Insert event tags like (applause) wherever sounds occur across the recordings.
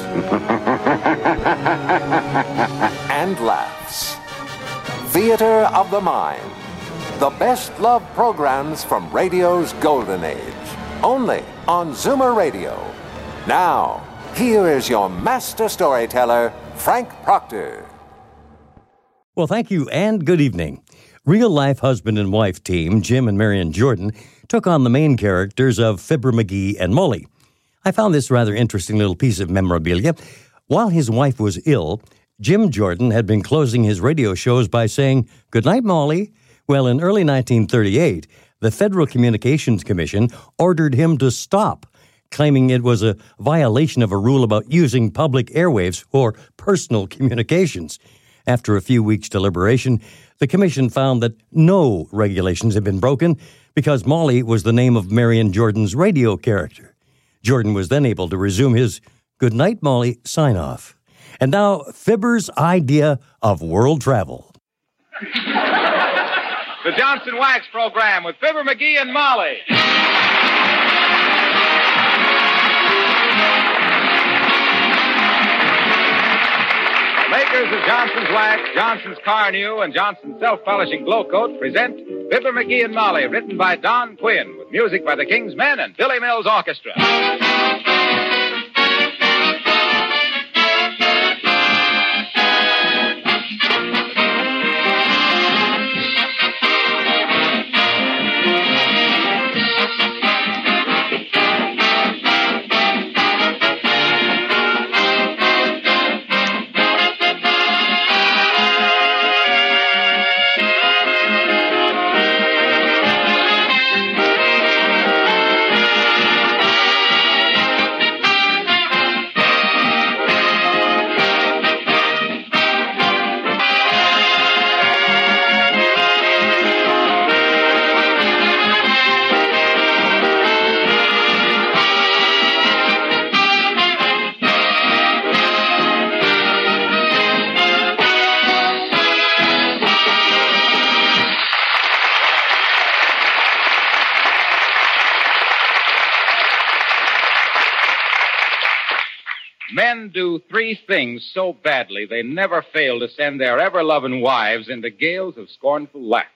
(laughs) and laughs. Theater of the Mind. The best love programs from radio's golden age. Only on Zoomer Radio. Now, here is your master storyteller, Frank Proctor. Well, thank you and good evening. Real life husband and wife team, Jim and Marion Jordan, took on the main characters of Fibber McGee and Molly. I found this rather interesting little piece of memorabilia. While his wife was ill, Jim Jordan had been closing his radio shows by saying, Good night, Molly. Well, in early 1938, the Federal Communications Commission ordered him to stop, claiming it was a violation of a rule about using public airwaves for personal communications. After a few weeks' deliberation, the commission found that no regulations had been broken because Molly was the name of Marion Jordan's radio character. Jordan was then able to resume his Good night, Molly sign off. And now, Fibber's idea of world travel. The Johnson Wax Program with Fibber McGee and Molly. Makers of Johnson's Wax, Johnson's Carnu, and Johnson's Self-Polishing Glow Coat present Fibber McGee and Molly, written by Don Quinn, with music by the King's Men and Billy Mills Orchestra. Three things so badly they never fail to send their ever loving wives into gales of scornful laughter.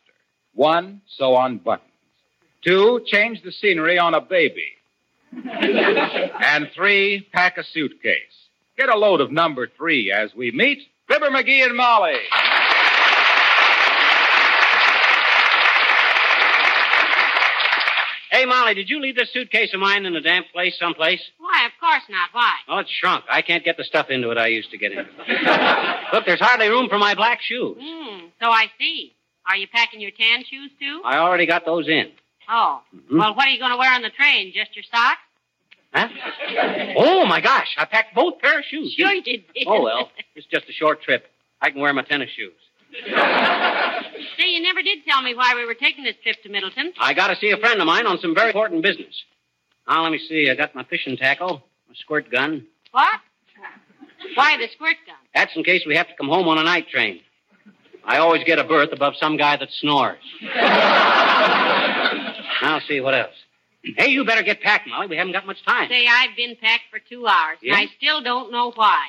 One, sew on buttons. Two, change the scenery on a baby. (laughs) and three, pack a suitcase. Get a load of number three as we meet Fibber McGee and Molly. Hey, Molly, did you leave this suitcase of mine in a damp place someplace? Why, of course not. Why? Oh, it's shrunk. I can't get the stuff into it I used to get into. (laughs) Look, there's hardly room for my black shoes. Hmm, so I see. Are you packing your tan shoes, too? I already got those in. Oh. Well, what are you going to wear on the train? Just your socks? Huh? Oh, my gosh. I packed both pair of shoes. Sure you did. Oh, well. It's just a short trip. I can wear my tennis shoes. (laughs) Say, you never did tell me why we were taking this trip to Middleton. I got to see a friend of mine on some very important business. Now, let me see. I got my fishing tackle, my squirt gun. What? Why the squirt gun? That's in case we have to come home on a night train. I always get a berth above some guy that snores. (laughs) now, see what else. Hey, you better get packed, Molly. We haven't got much time. Say, I've been packed for two hours, Yeah? and I still don't know why.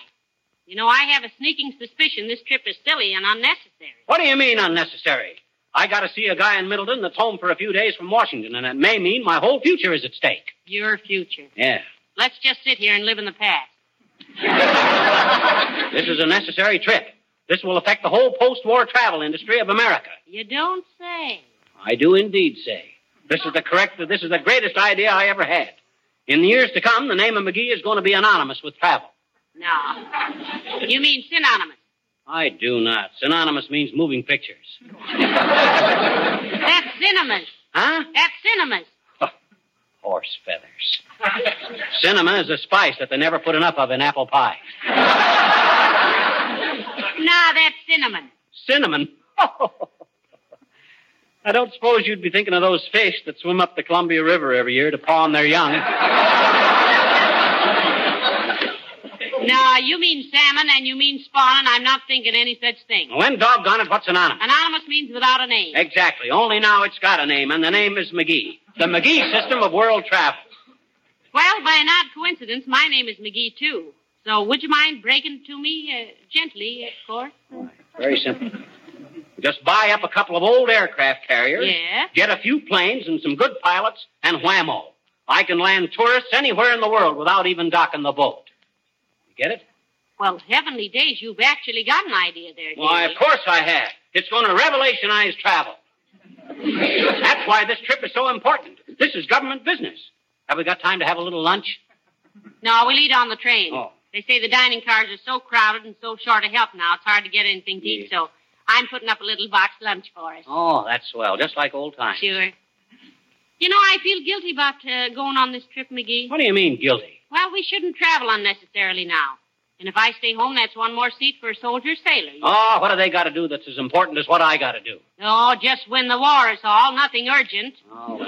You know, I have a sneaking suspicion this trip is silly and unnecessary. What do you mean unnecessary? I got to see a guy in Middleton that's home for a few days from Washington, and it may mean my whole future is at stake. Your future. Yeah. Let's just sit here and live in the past. (laughs) This is a necessary trip. This will affect the whole post-war travel industry of America. You don't say. I do indeed say. This is the correct, this is the greatest idea I ever had. In the years to come, the name of McGee is going to be anonymous with travel. No. You mean synonymous. I do not. Synonymous means moving pictures. That's cinemas. Huh? That's cinemas. Horse feathers. Cinnamon is a spice that they never put enough of in apple pie. Nah, that's cinnamon. Cinnamon? (laughs) I don't suppose you'd be thinking of those fish that swim up the Columbia River every year to pawn their young. No, you mean salmon and you mean spawn, and I'm not thinking any such thing. When doggone it, what's anonymous? Anonymous means without a name. Exactly. Only now it's got a name, and the name is McGee. The McGee system of world travel. Well, by an odd coincidence, my name is McGee, too. So would you mind breaking to me? Uh, gently, of course. Very simple. Just buy up a couple of old aircraft carriers. Yeah? Get a few planes and some good pilots, and whammo. I can land tourists anywhere in the world without even docking the boat. You get it? Well, heavenly days, you've actually got an idea there, Why, Davy. of course I have. It's going to revolutionize travel. That's why this trip is so important. This is government business. Have we got time to have a little lunch? No, we'll eat on the train. Oh. They say the dining cars are so crowded and so short of help now, it's hard to get anything to eat, so I'm putting up a little box lunch for us. Oh, that's swell. Just like old times. Sure. You know, I feel guilty about uh, going on this trip, McGee. What do you mean, guilty? Well, we shouldn't travel unnecessarily now. And if I stay home, that's one more seat for a soldier sailor. Oh, what have they got to do that's as important as what I got to do? Oh, just win the war is all. Nothing urgent. Oh. A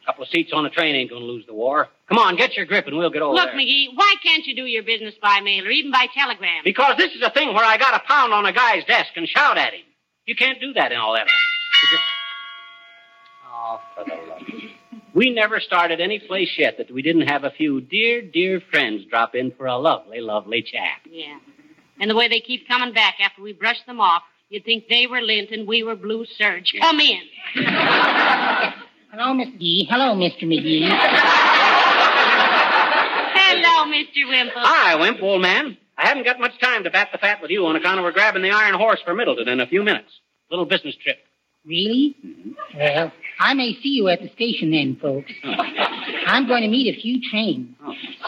(laughs) couple of seats on the train ain't going to lose the war. Come on, get your grip and we'll get over Look, there. McGee, why can't you do your business by mail or even by telegram? Because this is a thing where I got to pound on a guy's desk and shout at him. You can't do that in all that. Just- (laughs) Oh, for the love. We never started any place yet that we didn't have a few dear, dear friends drop in for a lovely, lovely chat. Yeah. And the way they keep coming back after we brush them off, you'd think they were lint and we were blue serge. Come in. Hello, Miss McGee. Hello, Mr. McGee. Hello, Mr. Wimple. Hi, Wimp, old man. I haven't got much time to bat the fat with you on account of we're grabbing the Iron Horse for Middleton in a few minutes. Little business trip. Really? Well, I may see you at the station then, folks. (laughs) I'm going to meet a few trains.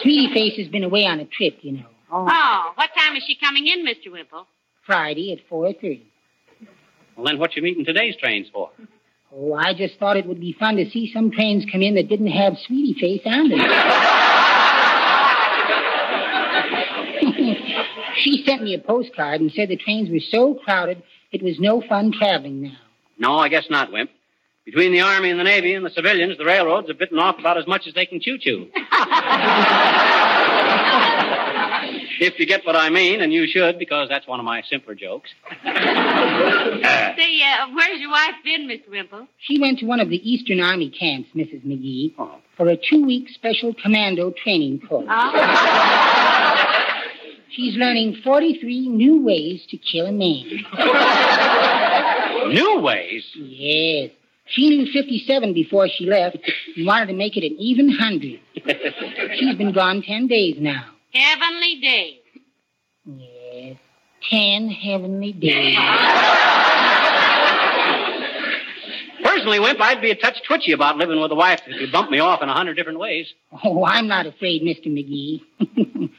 Sweetie Face has been away on a trip, you know. Oh, oh what time is she coming in, Mr. Wimple? Friday at 4.30. Well, then what you meeting today's trains for? Oh, I just thought it would be fun to see some trains come in that didn't have Sweetie Face on them. (laughs) (laughs) she sent me a postcard and said the trains were so crowded it was no fun traveling now. No, I guess not, Wimp. Between the Army and the Navy and the civilians, the railroads have bitten off about as much as they can chew chew. (laughs) if you get what I mean, and you should, because that's one of my simpler jokes. (laughs) Say, uh, where's your wife been, Mr. Wimple? She went to one of the Eastern Army camps, Mrs. McGee, Oh. for a two-week special commando training course. Oh. She's learning 43 new ways to kill a man. (laughs) New ways? Yes. She knew 57 before she left and wanted to make it an even hundred. (laughs) She's been gone 10 days now. Heavenly days. Yes. 10 heavenly days. (laughs) Personally, Wimp, I'd be a touch twitchy about living with a wife that could bump me off in a hundred different ways. Oh, I'm not afraid, Mr. McGee.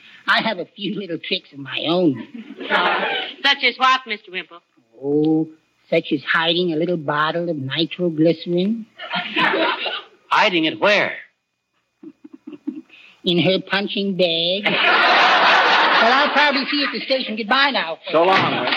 (laughs) I have a few little tricks of my own. Such as what, Mr. Wimple? Oh, such as hiding a little bottle of nitroglycerin Hiding it where? in her punching bag. (laughs) well, I'll probably see you at the station. Goodbye now. So long.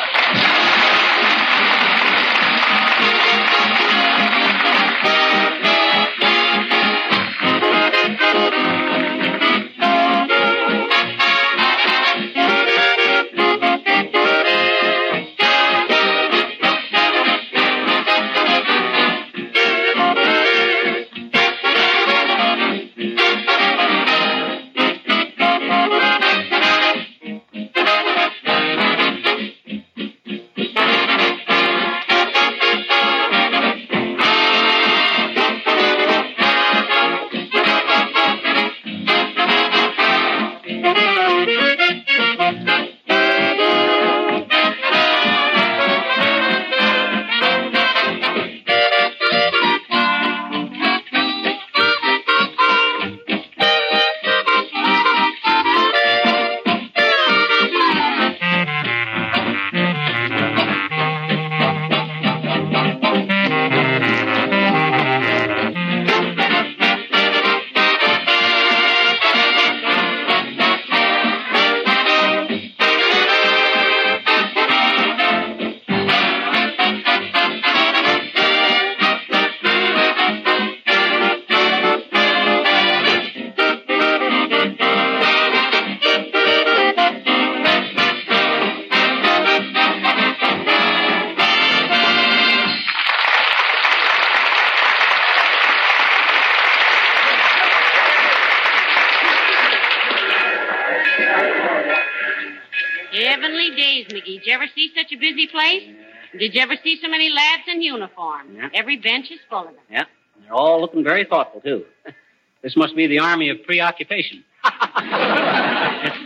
Did you ever see so many lads in uniform? Yeah. Every bench is full of them. Yeah. They're all looking very thoughtful, too. (laughs) This must be the army of preoccupation. (laughs)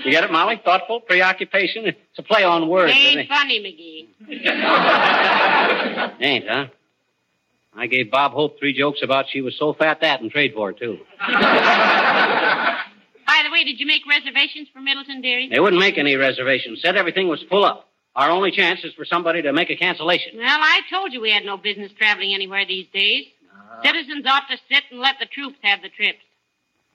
you get it, Molly? Thoughtful, preoccupation. It's a play on words. Ain't funny, McGee. (laughs) Ain't, huh? I gave Bob Hope three jokes about she was so fat that and trade for it, too. By the way, did you make reservations for Middleton, dearie? They wouldn't make any reservations. Said everything was full up. Our only chance is for somebody to make a cancellation. Well, I told you we had no business traveling anywhere these days. Citizens ought to sit and let the troops have the trips.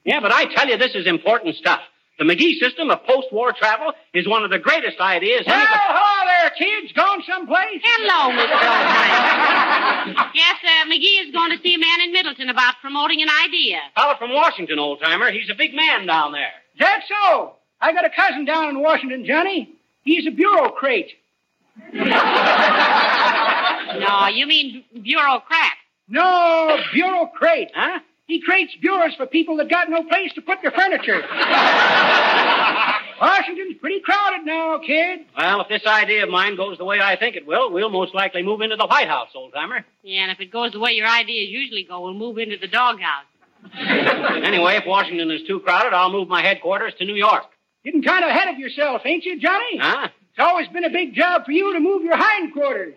Yeah, but I tell you, this is important stuff. The McGee system of post-war travel is one of the greatest ideas. Well, anybody- hello there, kids. Going someplace? Hello, Mr. Oldtimer. yes, uh, McGee is going to see a man in Middleton about promoting an idea. Fellow from Washington, old timer. He's a big man down there. that so? I got a cousin down in Washington, Johnny. He's a bureaucrat. (laughs) No, you mean bureaucrat. No, bureaucrat. Huh? He creates bureaus for people that got no place to put their furniture. (laughs) Washington's pretty crowded now, kid. Well, if this idea of mine goes the way I think it will, we'll most likely move into the White House, old timer. Yeah, and if it goes the way your ideas usually go, we'll move into the doghouse. (laughs) Anyway, if Washington is too crowded, I'll move my headquarters to New York. Getting kind of ahead of yourself, ain't you, Johnny? Huh? It's always been a big job for you to move your hindquarters.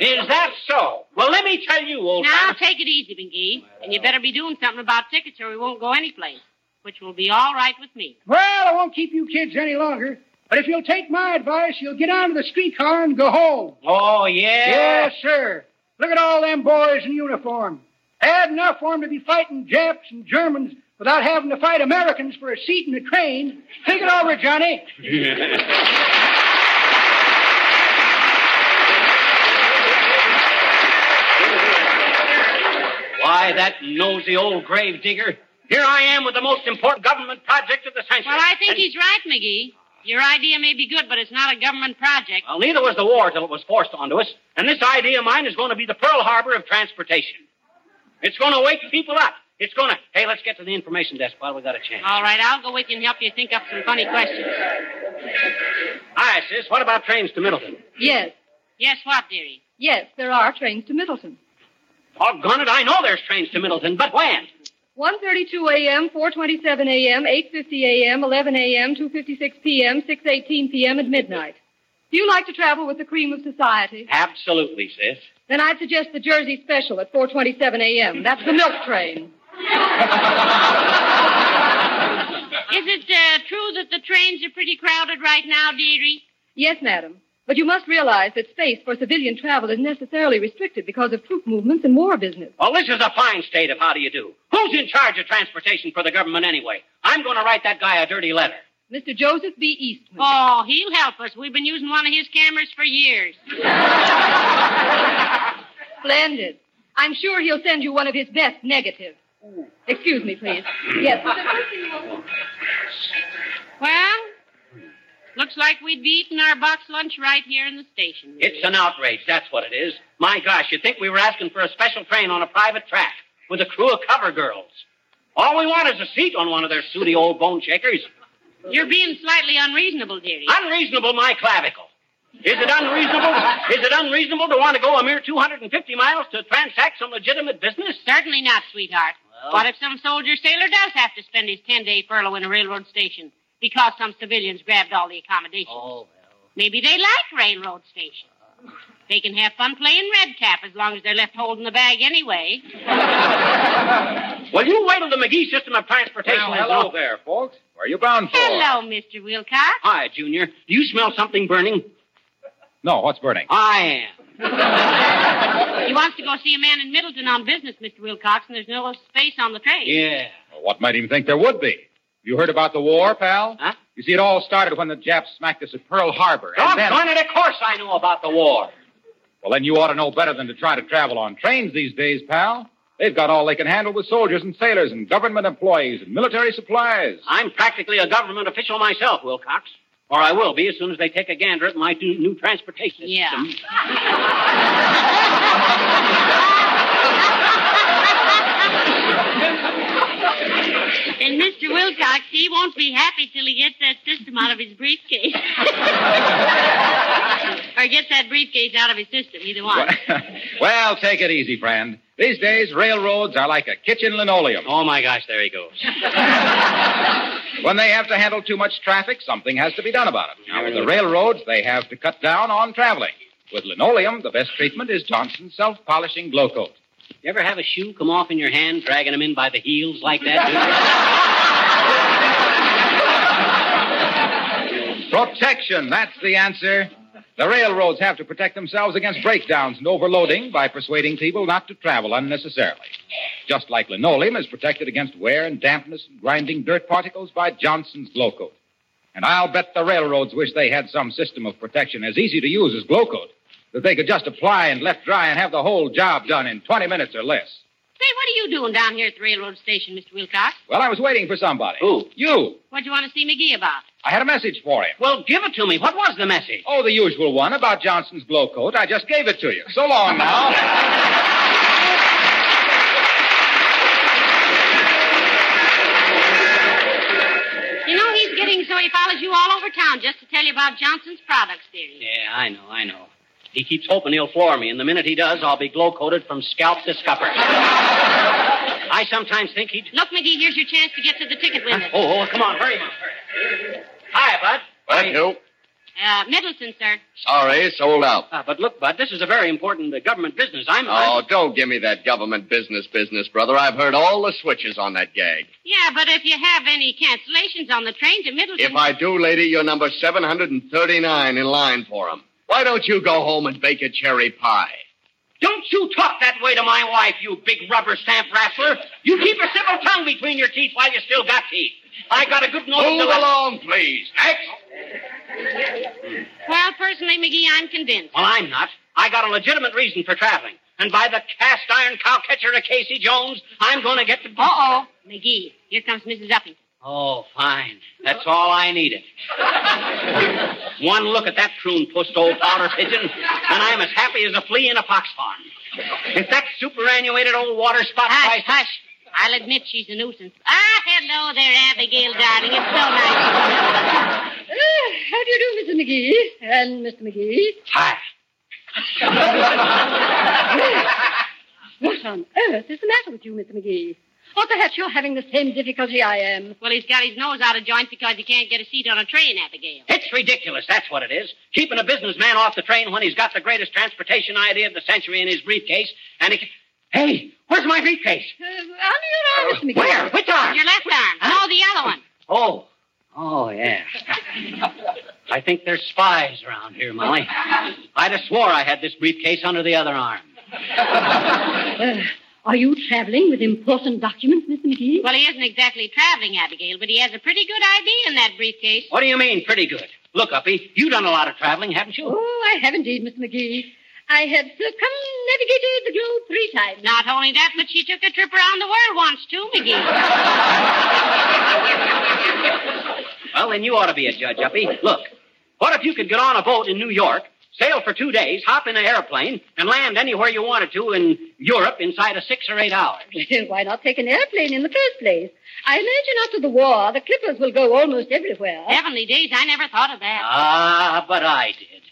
Is that so? Well, let me tell you, old man. Now, timer. take it easy, McGee. And you better be doing something about tickets or we won't go anyplace, which will be all right with me. Well, I won't keep you kids any longer. But if you'll take my advice, you'll get onto the streetcar and go home. Oh, yeah? Yes, sir. Look at all them boys in uniform. Bad enough for 'em to be fighting Japs and Germans without having to fight Americans for a seat in the train. Think it over, Johnny. Why, that nosy old grave digger. Here I am with the most important government project of the century. Well, I think And- he's right, McGee. Your idea may be good, but it's not a government project. Well, neither was the war till it was forced onto us. And this idea of mine is going to be the Pearl Harbor of transportation. It's going to wake people up. It's going to. Hey, let's get to the information desk while we got a chance. All right, I'll go with you and help you think up some funny questions. Hi, sis. What about trains to Middleton? Yes, Yes, what, dearie? yes, there are trains to Middleton. Oh, Doggone it, I know there's trains to Middleton, but when? 1:32 a.m., 4:27 a.m., 8:50 a.m., 11 a.m., 2:56 p.m., 6:18 p.m., and midnight. Do you like to travel with the cream of society? Absolutely, sis. Then I'd suggest the Jersey Special at 4:27 a.m. That's the milk train. (laughs) Is it uh, true that the trains are pretty crowded right now, dearie? Yes, madam. But you must realize that space for civilian travel is necessarily restricted because of troop movements and war business. Well, this is a fine state of how do you do. Who's in charge of transportation for the government anyway? I'm going to write that guy a dirty letter. Mr. Joseph B. Eastman. Oh, he'll help us. We've been using one of his cameras for years. (laughs) Splendid. I'm sure he'll send you one of his best negatives. Excuse me, please. Yes. Well, looks like we'd be eating our box lunch right here in the station. It's an outrage, that's what it is. My gosh, you'd think we were asking for a special train on a private track with a crew of cover girls. All we want is a seat on one of their sooty old bone shakers. You're being slightly unreasonable, dearie. Unreasonable, my clavicle. Is it unreasonable? Is it unreasonable to want to go a mere 250 miles to transact some legitimate business? Certainly not, sweetheart. Well- What if some soldier sailor does have to spend his 10 day furlough in a railroad station because some civilians grabbed all the accommodations? Oh, well. Maybe they like railroad stations. They can have fun playing red cap as long as they're left holding the bag anyway. Well, you wait till the McGee system of transportation Well, is hello there, folks. Where are you bound for? Hello, Mr. Wilcox. Hi, Junior. Do you smell something burning? No, what's burning? I am. (laughs) He wants to go see a man in Middleton on business, Mr. Wilcox, and there's no space on the train. Yeah. Well, what made him think there would be? You heard about the war, pal? Huh? You see, it all started when the Japs smacked us at Pearl Harbor. And then... Doggone it, of course I know about the war. Well, then you ought to know better than to try to travel on trains these days, pal. They've got all they can handle with soldiers and sailors and government employees and military supplies. I'm practically a government official myself, Wilcox. Or I will be as soon as they take a gander at my new, new transportation Yeah. system. (laughs) And And Mr. Wilcox, he won't be happy till he gets that system out of his briefcase. (laughs) or gets that briefcase out of his system, either one. (laughs) well, take it easy, friend. These days, railroads are like a kitchen linoleum. Oh, my gosh, there he goes. (laughs) When they have to handle too much traffic, something has to be done about it. Now, with the railroads, they have to cut down on traveling. With linoleum, the best treatment is Johnson's self-polishing glow coat. You ever have a shoe come off in your hand, dragging them in by the heels like that? (laughs) Protection, that's the answer. The railroads have to protect themselves against breakdowns and overloading by persuading people not to travel unnecessarily. Just like linoleum is protected against wear and dampness and grinding dirt particles by Johnson's Glow Coat. And I'll bet the railroads wish they had some system of protection as easy to use as Glow Coat, that they could just apply and let dry and have the whole job done in 20 minutes or less. Say, what are you doing down here at the railroad station, Mr. Wilcox? Well, I was waiting for somebody. Who? You. What'd you want to see McGee about? I had a message for him. well, give it to me. What was the message? Oh, the usual one about Johnson's Glow Coat. I just gave it to you. So long now. (laughs) You know, he's getting so he follows you all over town just to tell you about Johnson's products theory. Yeah, I know, I know. He keeps hoping he'll floor me, and the minute he does, I'll be glow coated from scalp to scupper. I sometimes think he'd. Look, McGee, here's your chance to get to the ticket window. Oh, oh, come on, hurry, Mom, hurry. Hi, Bud. Thank you. Uh, Middleton, sir. Sorry, sold out. Uh, but look, Bud, this is a very important uh, government business. I'm. Oh, I'm- don't give me that government business business, brother. I've heard all the switches on that gag. Yeah, but if you have any cancellations on the train to Middleton. If I do, lady, you're number 739 in line for 'em. Why don't you go home and bake a cherry pie? Don't you talk that way to my wife, you big rubber stamp wrestler. You keep a civil tongue between your teeth while you still got teeth. I got a good notice Move to let- along, please. Next. Well, personally, McGee, I'm convinced. Well, I'm not. I got a legitimate reason for traveling. And by the cast iron cowcatcher of Casey Jones, I'm going to get to. Uh oh. McGee, here comes Mrs. Uppington. Oh, fine. That's all I needed. (laughs) One look at that prune pushed old powder pigeon, and I'm as happy as a flea in a fox farm. If that superannuated old water spot Hush, tries to- hush. I'll admit she's a nuisance. Ah, hello there, Abigail, darling. It's so nice. Uh, how do you do, Mr. McGee? And Mr. McGee? Hi. (laughs) What on earth is the matter with you, Mr. McGee? Or perhaps you're having the same difficulty I am. Well, he's got his nose out of joint because he can't get a seat on a train, Abigail. It's ridiculous, that's what it is. Keeping a businessman off the train when he's got the greatest transportation idea of the century in his briefcase, and he can... Hey, where's my briefcase? Uh, under your arm, Mr. McGee. Where? Which arm? Your left arm. No, the other one. Oh. Oh, yeah. I think there's spies around here, Molly. I'd have swore I had this briefcase under the other arm. (laughs) Are you traveling with important documents, Mr. McGee? Well, he isn't exactly traveling, Abigail, but he has a pretty good idea in that briefcase. What do you mean, pretty good? Look, Uppy, you've done a lot of traveling, haven't you? Oh, I have indeed, Mr. McGee. I have circumnavigated the globe three times. Not only that, but she took a trip around the world once, too, McGee. (laughs) Well, then you ought to be a judge, Uppy. Look, what if you could get on a boat in New York, sail for two days, hop in an airplane, and land anywhere you wanted to in Europe inside of six or eight hours? Then (laughs) why not take an airplane in the first place? I imagine after the war, the clippers will go almost everywhere. Heavenly days, I never thought of that. Ah, but I did.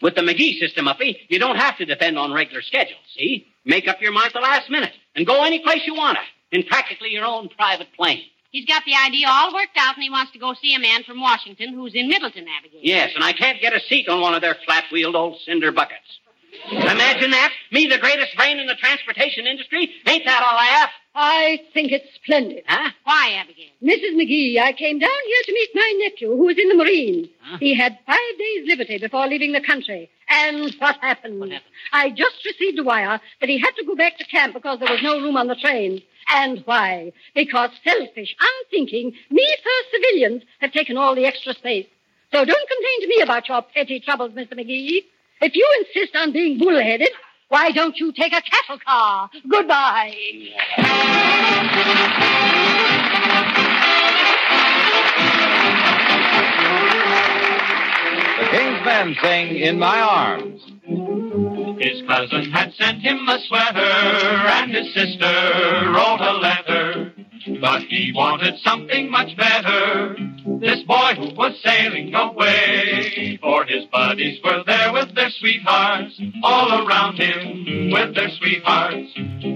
With the McGee system, Uppy, you don't have to depend on regular schedules, see? Make up your mind at the last minute and go any place you want to in practically your own private plane. He's got the idea all worked out, and he wants to go see a man from Washington who's in Middleton, Abigail. Yes, and I can't get a seat on one of their flat-wheeled old cinder buckets. Imagine that. Me, the greatest brain in the transportation industry. Ain't that all I have? I think it's splendid. Huh? Why, Abigail? Mrs. McGee, I came down here to meet my nephew, who is in the Marines. Huh? He had five days' liberty before leaving the country. And what happened? What happened? I just received a wire that he had to go back to camp because there was no room on the train. And why? Because selfish, unthinking, me-first civilians have taken all the extra space. So don't complain to me about your petty troubles, Mr. McGee. If you insist on being bullheaded, why don't you take a cattle car? Goodbye. The King's Men sing In My Arms. His cousin had sent him a sweater, and his sister wrote a letter. but he wanted something much better. This boy who was sailing away, for his buddies were there with their sweethearts, all around him with their sweethearts.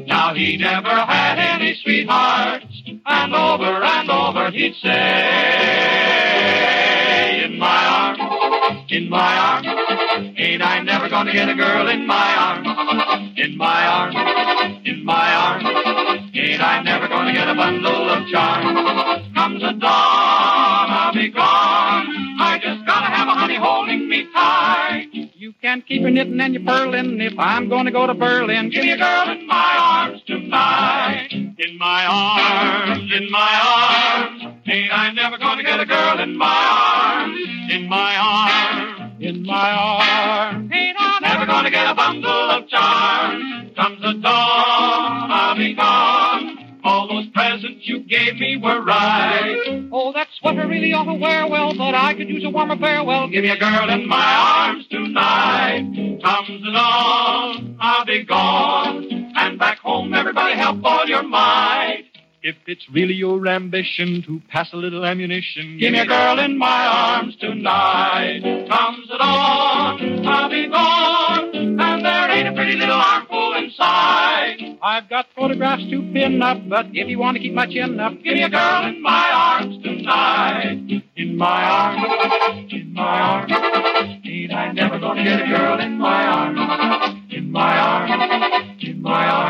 Now he never had any sweethearts, and over and over he'd say, In my arms, in my arms, ain't I never gonna get a girl in my arms, in my arms, in my arms, ain't I never gonna get a bundle of charms. Comes the dawn, I'll be gone. I just gotta have a honey holding me tight. You can't keep your knitting and your purling if I'm to go to Berlin. Give me a girl in my arms tonight. In my arms, in my arms. Ain't I never gonna get a girl in my arms? In my arms, my ain't never gonna get a bundle of charms? Comes the dawn, I'll be gone. All those presents you gave me were right. Oh, that sweater really ought to wear well, but I could use a warmer farewell. Give me a girl in my arms tonight. Comes the dawn, I'll be gone. And back home, everybody help all your might. If it's really your ambition to pass a little ammunition, Give me a girl in my arms tonight. Comes the dawn, I'll be gone. And there ain't a pretty little armful inside. I've got photographs to pin up, but if you want to keep my chin up, Give me a girl in my arms tonight. In my arms, in my arms. Ain't I never gonna get a girl in my arms? In my arms, in my arms.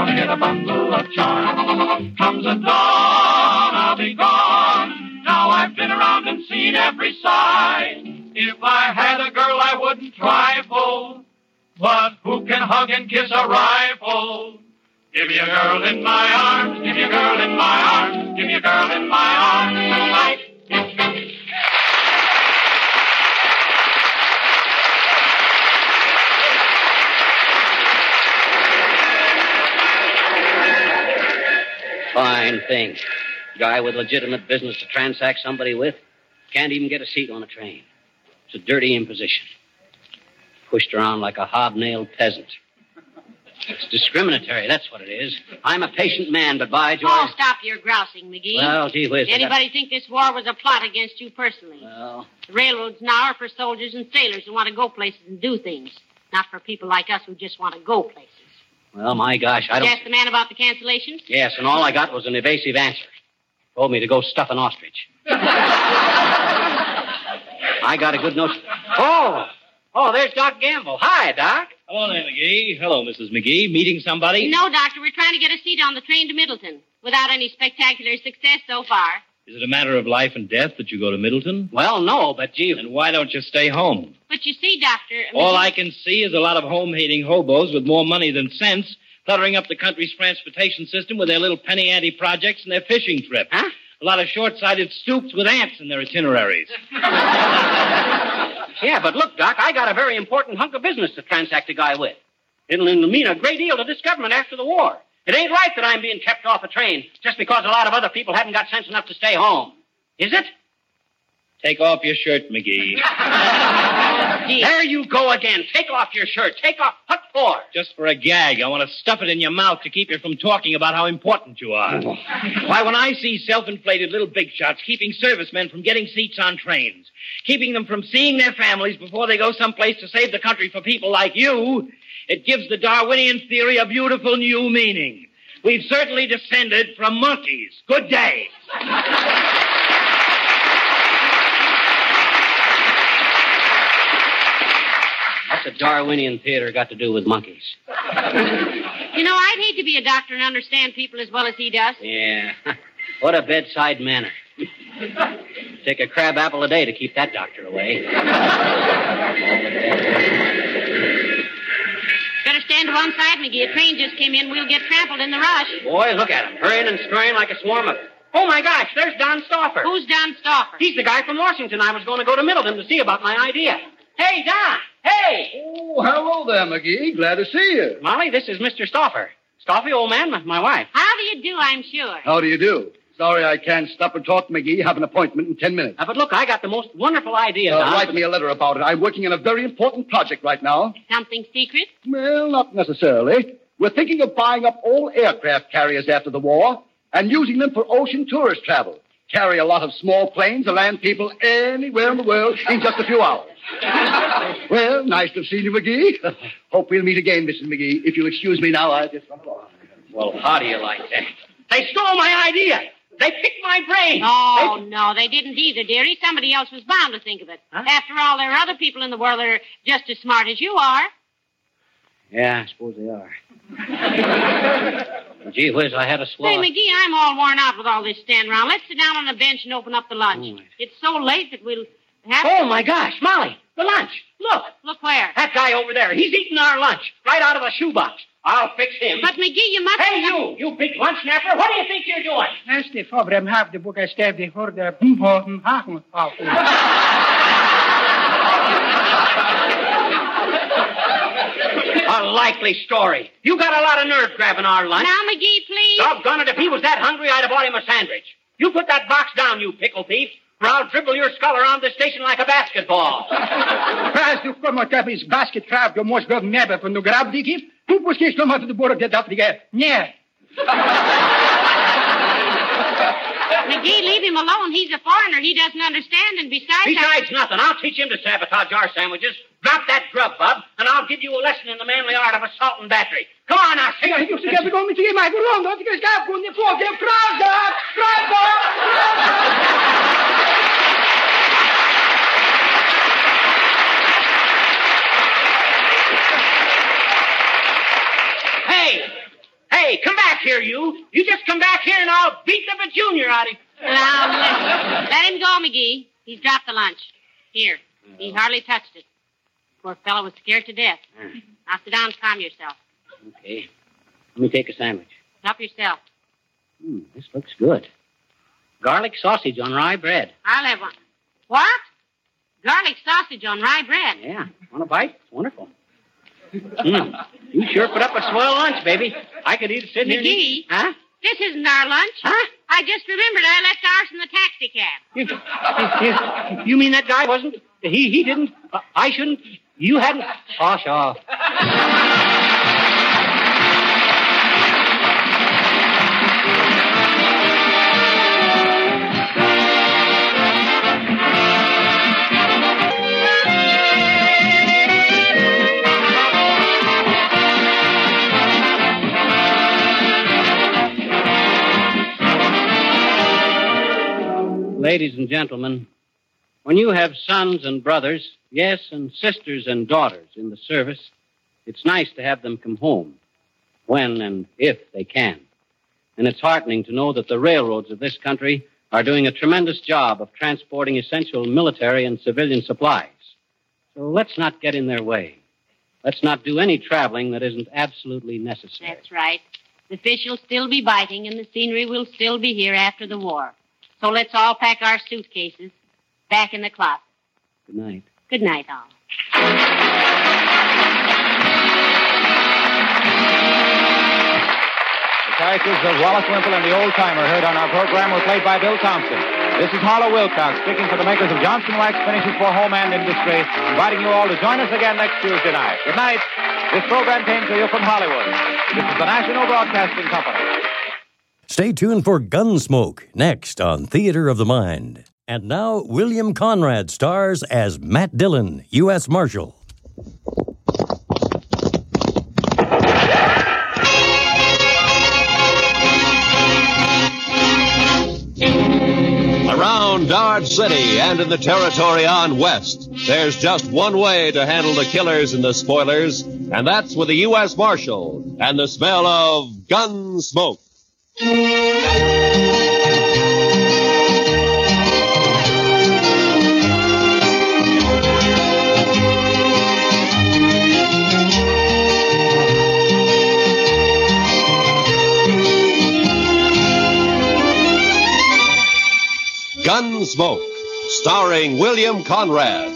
Gonna get a bundle of charms? Comes the dawn, I'll be gone. Now I've been around and seen every side. If I had a girl, I wouldn't trifle. But who can hug and kiss a rifle? Give me a girl in my arms, give me a girl in my arms, give me a girl in my arms tonight. Fine thing. Guy with legitimate business to transact somebody with can't even get a seat on a train. It's a dirty imposition. Pushed around like a hobnailed peasant. It's discriminatory, that's what it is. I'm a patient man, but by George. Oh, stop your grousing, McGee. Well, gee whiz. Got- Anybody think this war was a plot against you personally? Well, The railroads now are for soldiers and sailors who want to go places and do things, not for people like us who just want to go places. Well, my gosh, I Did you don't. ask the man about the cancellations? Yes, and all I got was an evasive answer. Told me to go stuff an ostrich. (laughs) I got a good notion. Oh, oh, there's Doc Gamble. Hi, Doc. Hello there, McGee. Hello, Mrs. McGee. Meeting somebody? No, Doctor, we're trying to get a seat on the train to Middleton without any spectacular success so far. Is it a matter of life and death that you go to Middleton? Well, no, but gee. And why don't you stay home? But you see, Doctor. All I can see is a lot of home-hating hobos with more money than sense cluttering up the country's transportation system with their little penny ante projects and their fishing trips. Huh? A lot of short-sighted stoops with ants in their itineraries. (laughs) Yeah, but look, Doc, I got a very important hunk of business to transact a guy with. It'll mean a great deal to this government after the war. It ain't right that I'm being kept off a train just because a lot of other people haven't got sense enough to stay home. Is it? Take off your shirt, McGee. (laughs) There you go again. Take off your shirt. Take off. What for? Just for a gag. I want to stuff it in your mouth to keep you from talking about how important you are. Oh. Why, when I see self-inflated little big shots keeping servicemen from getting seats on trains, keeping them from seeing their families before they go someplace to save the country for people like you, it gives the Darwinian theory a beautiful new meaning. We've certainly descended from monkeys. Good day. What's a Darwinian theater got to do with monkeys? You know, I'd hate to be a doctor and understand people as well as he does. Yeah. (laughs) What a bedside manner. Take a crab apple a day to keep that doctor away. (laughs) Better stand to one side, McGee. A train just came in. We'll get trampled in the rush. Boy, look at him, hurrying and scurrying like a swarm of. Oh my gosh, there's Don Stauffer. Who's Don Stauffer? He's the guy from Washington. I was going to go to Middleton to see about my idea. Hey, Don. Hey. Oh, hello there, McGee. Glad to see you. Molly, this is Mr. Stauffer. Stauffer, old man, my- my wife. How do you do, I'm sure. How do you do? Sorry I can't stop and talk, McGee. Have an appointment in ten minutes. Uh, but look, I got the most wonderful idea, Uh, Don. write me a letter about it. I'm working on a very important project right now. Something secret? Well, not necessarily. We're thinking of buying up all aircraft carriers after the war and using them for ocean tourist travel. Carry a lot of small planes to land people anywhere in the world in just a few hours. (laughs) well, nice to have seen you, McGee. (laughs) Hope we'll meet again, Mrs. McGee. If you'll excuse me now, I'll just run along. Well, how do you like that? They stole my idea. They picked my brain. Oh, no, they didn't either, dearie. Somebody else was bound to think of it. After all, there are other people in the world that are just as smart as you are. Yeah, I suppose they are. (laughs) Gee whiz, I had a Say, swallow. McGee, I'm all worn out with all this stand around. Let's sit down on a bench and open up the lunch. Oh, right. It's so late that we'll have Oh, my gosh, Molly, the lunch. Look, Look where? that guy over there, he's eating our lunch right out of a shoebox. I'll fix him. But, McGee, you must... Hey, you, you big lunch snapper, what do you think you're doing? Näste fabrem have the book I stabbed the for the bumhofen hachen auf. A likely story. You got a lot of nerve grabbing our lunch. Now, McGee, please. Doggone it, if he was that hungry, I'd have bought him a sandwich. You put that box down, you pickle thief, or I'll dribble your skull around the station like a basketball. Als du kommt up is basket trap, du musst go nebbe von du grab die gift. Du pushes kom uit de borg dat dat die Nee. (laughs) McGee, leave him alone. He's a foreigner. He doesn't understand, and besides... I- Besides nothing, I'll teach him to sabotage our sandwiches. Drop that grub, bub, and I'll give you a lesson in the manly art of assault and battery. Come on now, sing Ik it. heb gewoon met je maar gewoon dat ik eens gaaf kon die voor je kraag daar. Kraag daar. Hey, hey, come back here, you. You just come back here and I'll beat the junior out of you. Now, let, let him go, McGee. He's dropped the lunch. Here. He hardly touched it. Poor fellow was scared to death. Now sit down and calm yourself. Okay, let me take a sandwich. Help yourself. Hmm, this looks good. Garlic sausage on rye bread. I'll have one. What? Garlic sausage on rye bread. Yeah, want a bite? It's wonderful. Hmm, you sure put up a swell lunch, baby. I could eat sit here. and eat- McGee? Huh? This isn't our lunch. Huh? I just remembered I left ours in the taxi cab. You, you, you mean that guy wasn't? He he didn't. Uh, I shouldn't. You hadn't. Oh, sure. Ladies and gentlemen, when you have sons and brothers, yes, and sisters and daughters in the service, it's nice to have them come home when and if they can. And it's heartening to know that the railroads of this country are doing a tremendous job of transporting essential military and civilian supplies. So let's not get in their way. Let's not do any traveling that isn't absolutely necessary. That's right. The fish will still be biting, and the scenery will still be here after the war. So let's all pack our suitcases back in the closet. Good night. Good night, all. The characters of Wallace Wimple and the Old Timer heard on our program were played by Bill Thompson. This is Harlow Wilcox speaking for the makers of Johnson Wax Finishes for Home and Industry, inviting you all to join us again next Tuesday night. Good night. This program came to you from Hollywood. This is the National Broadcasting Company. Stay tuned for Gunsmoke next on Theater of the Mind. And now, William Conrad stars as Matt Dillon, U.S. Marshal. Around Dodge City and in the territory on West, there's just one way to handle the killers and the spoilers, and that's with the U.S. Marshal and the smell of gun smoke. Gunsmoke, starring William Conrad.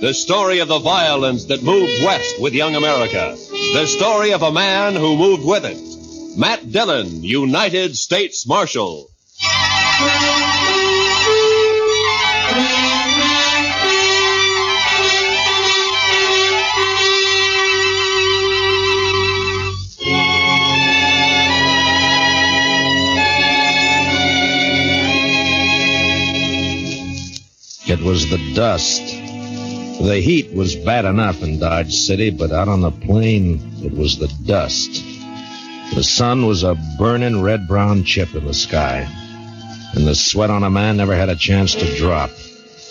The story of the violence that moved west with young America. The story of a man who moved with it. Matt Dillon, United States Marshal. It was the dust. The heat was bad enough in Dodge City, but out on the plain, it was the dust. The sun was a burning red brown chip in the sky, and the sweat on a man never had a chance to drop.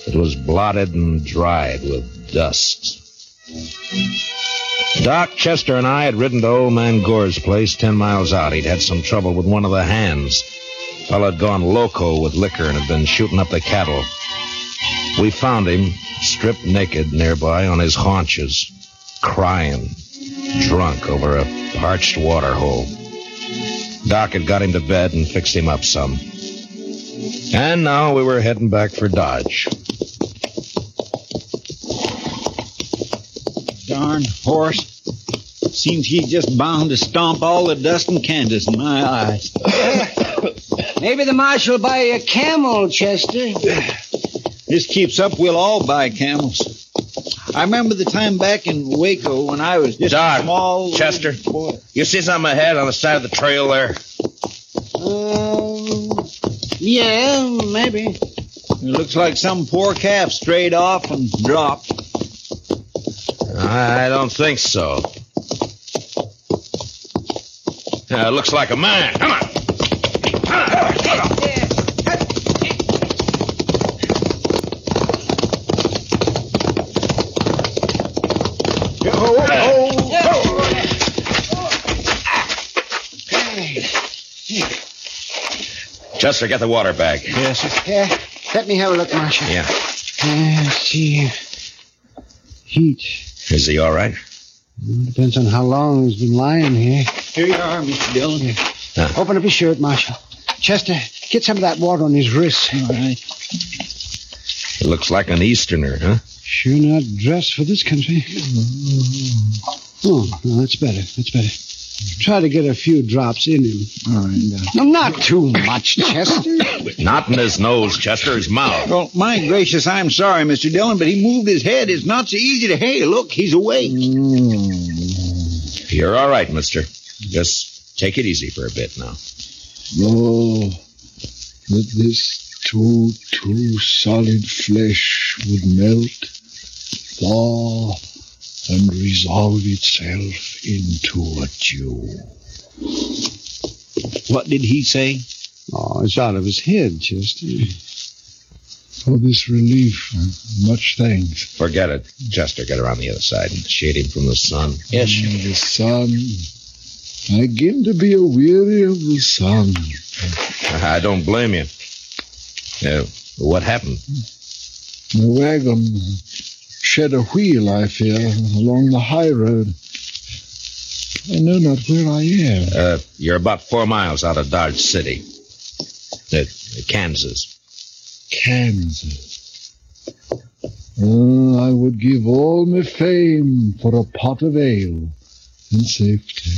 It was blotted and dried with dust. Doc, Chester, and I had ridden to old man Gore's place ten miles out. He'd had some trouble with one of the hands. Fellow had gone loco with liquor and had been shooting up the cattle. We found him, stripped naked nearby on his haunches, crying, drunk over a parched water hole. Doc had got him to bed and fixed him up some. And now we were heading back for Dodge. Darn horse. Seems he's just bound to stomp all the dust in Kansas in my eyes. Maybe the marshal will buy you a camel, Chester. This keeps up, we'll all buy camels. I remember the time back in Waco when I was just Doc, a small. Chester, Boy. you see something ahead on the side of the trail there? Um, yeah, maybe. It looks like some poor calf strayed off and dropped. I don't think so. Uh, looks like a man. Come on. Chester, get the water bag. Yes, sir. Yeah, let me have a look, Marshal. Yeah. Uh, see. Heat. Is he all right? Depends on how long he's been lying here. Here you are, Mr. Dillon. Huh. Open up his shirt, Marshal. Chester, get some of that water on his wrists. All right. He looks like an Easterner, huh? Sure not dressed for this country. Oh, no, that's better. That's better. Try to get a few drops in him. All right. No, not too much, (coughs) Chester. Not in his nose, Chester, his mouth. Well, my gracious, I'm sorry, Mr. Dillon, but he moved his head. It's not so easy to hey. Look, he's awake. Mm. You're all right, mister. Just take it easy for a bit now. Oh, that this too, too solid flesh would melt, thaw, and resolve itself into a dew. What did he say? Oh, it's out of his head, Chester. For this relief, much thanks. Forget it. Chester, get around the other side and shade him from the sun. Yes. Mm, The sun. I begin to be a weary of the sun. I don't blame you. Uh, what happened? The wagon shed a wheel, I fear, along the high road. I know not where I am. Uh, you're about four miles out of Dodge City. Uh, Kansas. Kansas. Oh, I would give all my fame for a pot of ale and safety.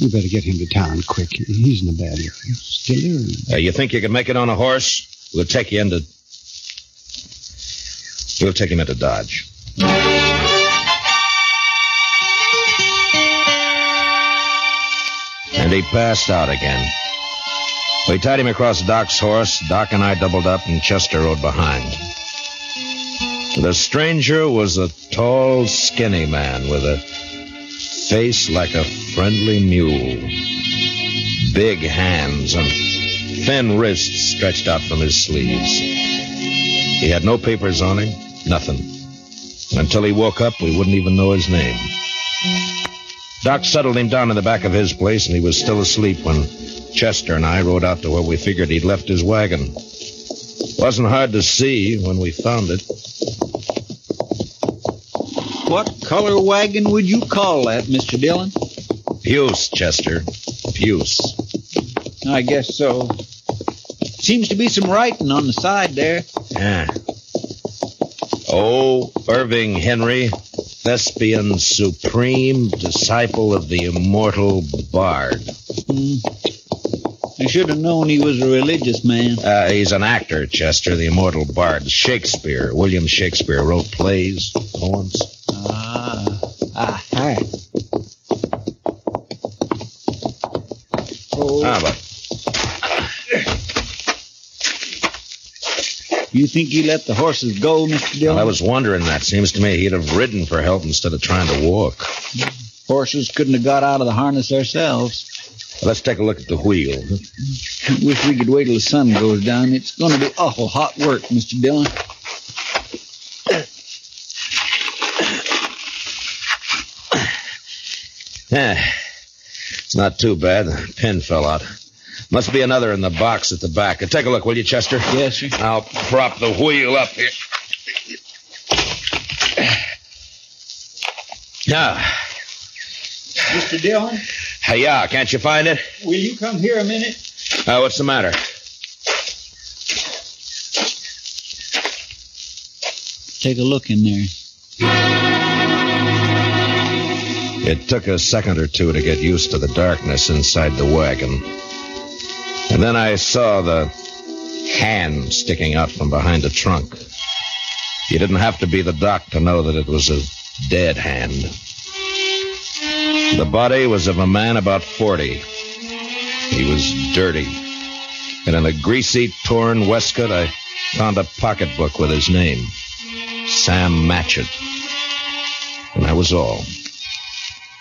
We better get him to town quick. He's in a bad area. Still Uh, you think you can make it on a horse? We'll take you into. We'll take him into Dodge. And he passed out again. We tied him across Doc's horse. Doc and I doubled up, and Chester rode behind. The stranger was a tall, skinny man with a face like a friendly mule. Big hands and thin wrists stretched out from his sleeves. He had no papers on him, nothing. Until he woke up, we wouldn't even know his name. Doc settled him down in the back of his place, and he was still asleep when Chester and I rode out to where we figured he'd left his wagon. Wasn't hard to see when we found it. What color wagon would you call that, Mr. Dillon? Puce, Chester. Puce. I guess so. Seems to be some writing on the side there. Yeah. Oh, Irving Henry, thespian supreme, disciple of the immortal bard. Hmm. I should have known he was a religious man. Uh, he's an actor, Chester, the immortal bard. Shakespeare, William Shakespeare, wrote plays, poems. Ah. Ah, hi. Ah, but You think he let the horses go, Mr. Dillon? Well, I was wondering that. Seems to me he'd have ridden for help instead of trying to walk. Horses couldn't have got out of the harness themselves. Well, let's take a look at the wheel. Wish we could wait till the sun goes down. It's going to be awful hot work, Mr. Dillon. Yeah, it's not too bad. The pin fell out. Must be another in the box at the back. Take a look, will you, Chester? Yes, sir. I'll prop the wheel up here. Now, Mr. Dillon, hey, yeah, can't you find it? will you come here a minute? Uh, what's the matter? Take a look in there. It took a second or two to get used to the darkness inside the wagon. And then I saw the hand sticking out from behind the trunk. You didn't have to be the doc to know that it was a dead hand. The body was of a man about 40. He was dirty. And in a greasy, torn waistcoat, I found a pocketbook with his name Sam Matchett. And that was all.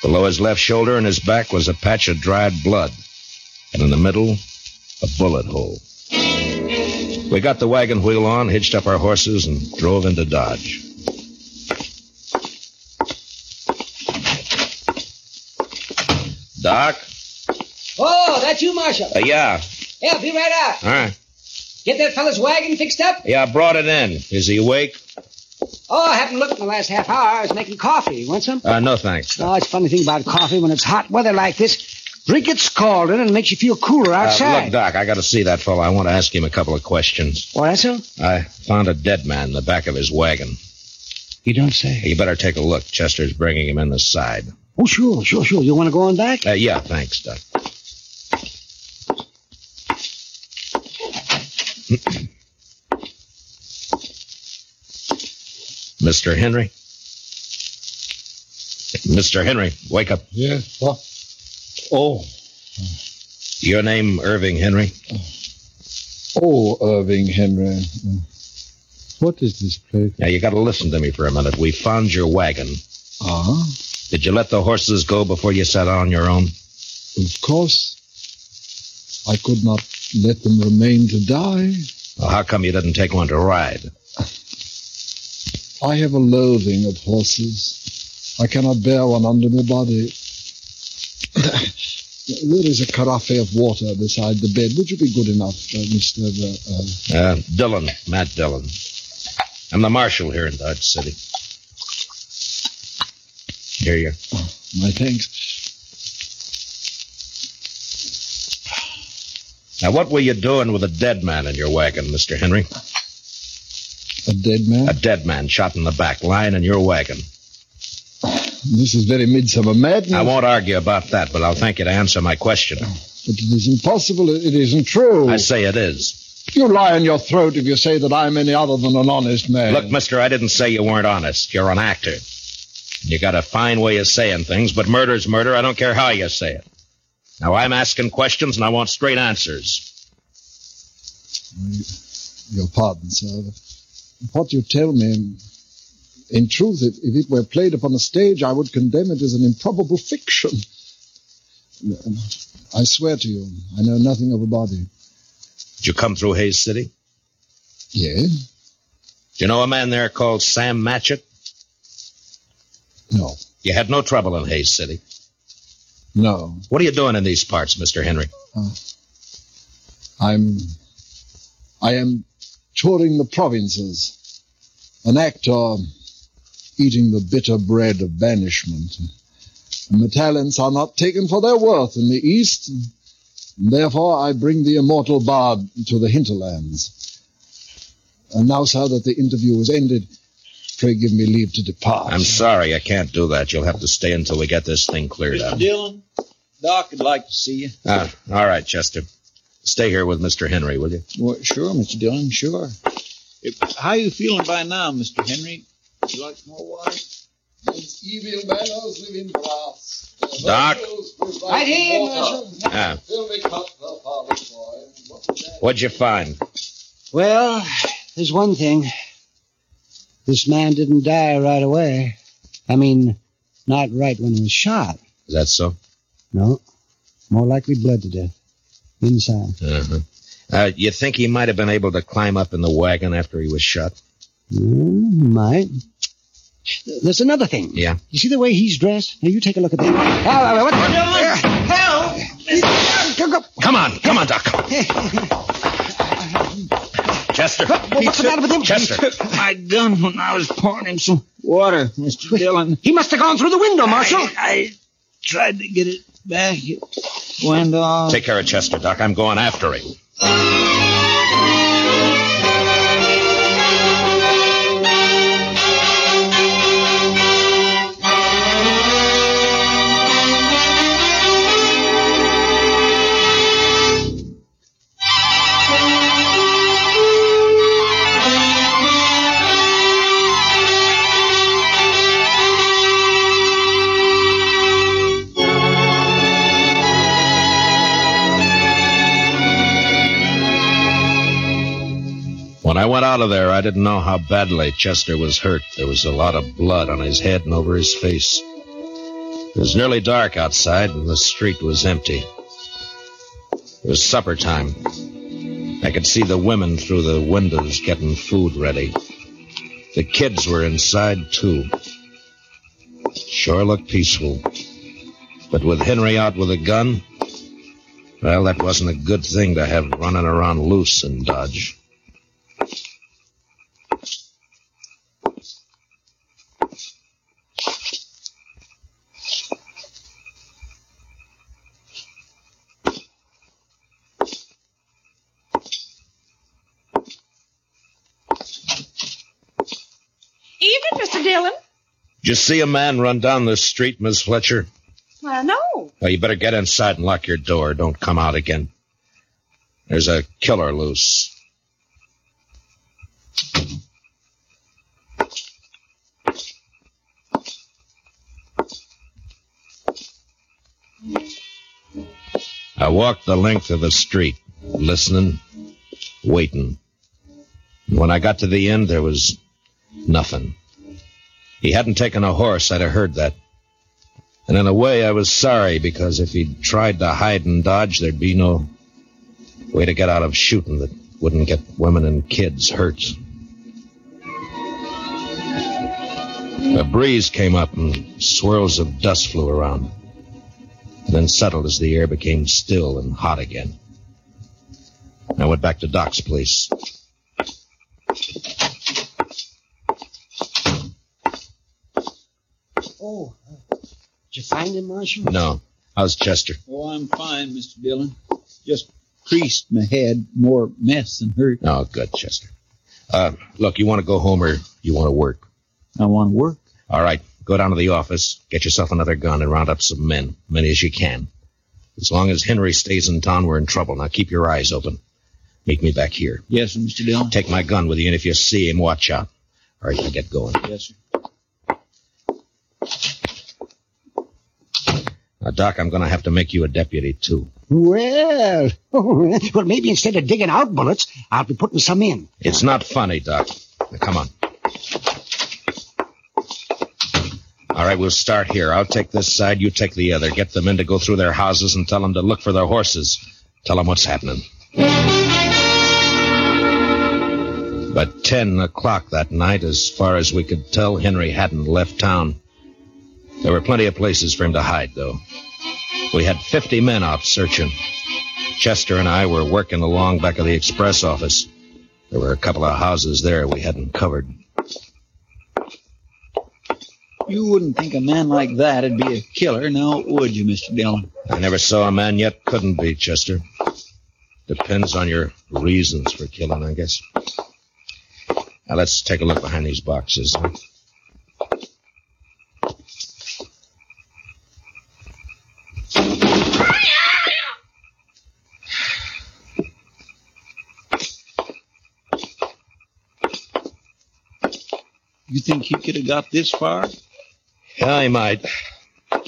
Below his left shoulder and his back was a patch of dried blood. And in the middle, a bullet hole. We got the wagon wheel on, hitched up our horses, and drove into Dodge. Doc? Oh, that's you, Marshal. Uh, yeah. Yeah, I'll be right out. All right. Get that fella's wagon fixed up? Yeah, I brought it in. Is he awake? Oh, I haven't looked in the last half hour. I was making coffee. Want some? Uh, no, thanks. Oh, it's funny thing about coffee when it's hot weather like this. Drink it scalding and it makes you feel cooler Uh, outside. look, Doc, I got to see that fellow. I want to ask him a couple of questions. Oh, that's so? I found a dead man in the back of his wagon. You don't say. You better take a look. Chester's bringing him in the side. Oh, sure, sure, sure. You want to go on back? Uh, yeah, thanks, Doc. Mr. Henry? Mr. Henry, wake up. Yeah. What? Oh. Your name, Irving Henry? Oh, Irving Henry. What is this place? Now, you got to listen to me for a minute. We found your wagon. Ah, Did you let the horses go before you sat out on your own? of course. I could not let them remain to die. Well, how come you didn't take one to ride? I have a loathing of horses. I cannot bear one under my body. There is a carafe of water beside the bed. Would you be good enough, uh, Mr. Uh, uh, Uh, Dillon, Matt Dillon. I'm the marshal here in Dodge City. Here you. my thanks. Now, what were you doing with a dead man in your wagon, Mr. Henry? A dead man? A dead man shot in the back, lying in your wagon. This is very midsummer madness. I won't argue about that, but I'll thank you to answer my question. Oh, but it is impossible. It isn't true. I say it is. You lie in your throat if you say that I'm any other than an honest man. Look, mister, I didn't say you weren't honest. You're an actor. You got a fine way of saying things, but murder's murder. I don't care how you say it. Now, I'm asking questions, and I want straight answers. Your pardon, sir. What you tell me, in truth, if, if it were played upon a stage, I would condemn it as an improbable fiction. I swear to you, I know nothing of a body. Did you come through Hays City? Yes? Do you know a man there called Sam Matchett? No. You had no trouble in Hays City. No. What are you doing in these parts, Mr. Henry? Uh, I'm. I am touring the provinces. An actor eating the bitter bread of banishment. And the talents are not taken for their worth in the East. And therefore, I bring the immortal bard to the hinterlands. And now, sir, that the interview is ended, pray give me leave to depart. I'm sorry, I can't do that. You'll have to stay until we get this thing cleared up. Mr. up. Dillon, Doc would like to see you. Ah, all right, Chester. Stay here with Mr. Henry, will you? Well, sure, Mr. Dillon, sure. How are you feeling by now, Mr. Henry? You like more water? These evil manners live in brass. Doc? Right here, Marshal. Ah, Fill me cup, the father's boy. what'd you find? Well, there's one thing. This man didn't die right away. I mean, not right when he was shot. Is that so? No. More likely bled to death. Inside. Uh-huh. Uh, you think he might have been able to climb up in the wagon after he was shot? Mm, might. There's another thing. Yeah. You see the way he's dressed? Now, you take a look at that. Ah, what? Help! Come on, come on, Doc. (laughs) Chester. What's the matter with him? Chester. My gun when I was pouring him some water, Mr. Dillon. He must have gone through the window, Marshal. I, I tried to get it back. It went off. Take care of Chester, Doc. I'm going after him. Went out of there, I didn't know how badly Chester was hurt. There was a lot of blood on his head and over his face. It was nearly dark outside, and the street was empty. It was supper time. I could see the women through the windows getting food ready. The kids were inside, too. Sure looked peaceful. But with Henry out with a gun, well, that wasn't a good thing to have running around loose in Dodge. Evening, Mr. Dillon. Did you see a man run down the street, Miss Fletcher? Well, no. Well, you better get inside and lock your door. Don't come out again. There's a killer loose. I walked the length of the street, listening, waiting. When I got to the end, there was nothing. He hadn't taken a horse, I'd have heard that. And in a way, I was sorry because if he'd tried to hide and dodge, there'd be no way to get out of shooting that wouldn't get women and kids hurt. A breeze came up and swirls of dust flew around, and then settled as the air became still and hot again. I went back to Doc's place. Oh, did you find him, Marshal? No. How's Chester? Oh, I'm fine, Mr. Dillon. Just creased my head, more mess than hurt. Oh, good, Chester. Uh, look, you want to go home or you want to work? I want to work. All right, go down to the office, get yourself another gun, and round up some men, many as you can. As long as Henry stays in town, we're in trouble. Now keep your eyes open. Meet me back here. Yes, Mr. Dillon. Take my gun with you, and if you see him, watch out. All right, now get going. Yes, sir. Now, Doc, I'm going to have to make you a deputy, too. Well, (laughs) well, maybe instead of digging out bullets, I'll be putting some in. It's not funny, Doc. Now, come on. All right, we'll start here. I'll take this side, you take the other. Get the men to go through their houses and tell them to look for their horses. Tell them what's happening. But 10 o'clock that night, as far as we could tell, Henry hadn't left town. There were plenty of places for him to hide, though. We had 50 men out searching. Chester and I were working along back of the express office. There were a couple of houses there we hadn't covered. You wouldn't think a man like that'd be a killer, now would you, Mr. Dillon? I never saw a man yet couldn't be, Chester. Depends on your reasons for killing, I guess. Now let's take a look behind these boxes. huh? You think he could have got this far? Yeah, he might. A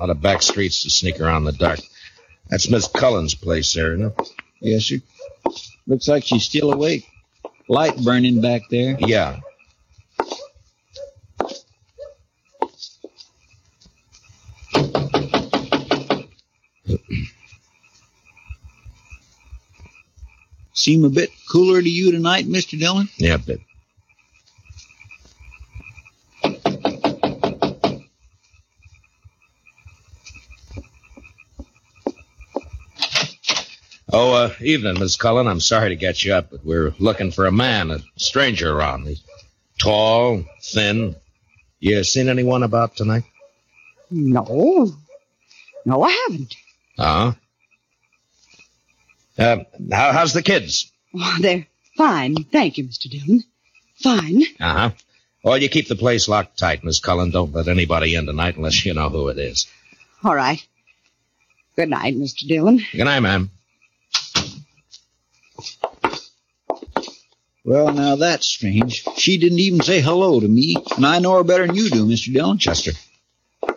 lot of back streets to sneak around in the dark. That's Miss Cullen's place there, isn't it? Yes, sir. Looks like she's still awake. light burning back there? Yeah. Seem a bit cooler to you tonight, Mr. Dillon? Yeah, a bit. Evening, Miss Cullen. I'm sorry to get you up, but we're looking for a man, a stranger around. He's tall, thin. You seen anyone about tonight? No. No, I haven't. Uh-huh. Uh, how, how's the kids? Oh, they're fine. Thank you, Mr. Dillon. Fine. Uh-huh. Well, you keep the place locked tight, Miss Cullen. Don't let anybody in tonight unless you know who it is. All right. Good night, Mr. Dillon. Good night, ma'am. Well, now that's strange. She didn't even say hello to me, and I know her better than you do, Mr. Dillon. Chester,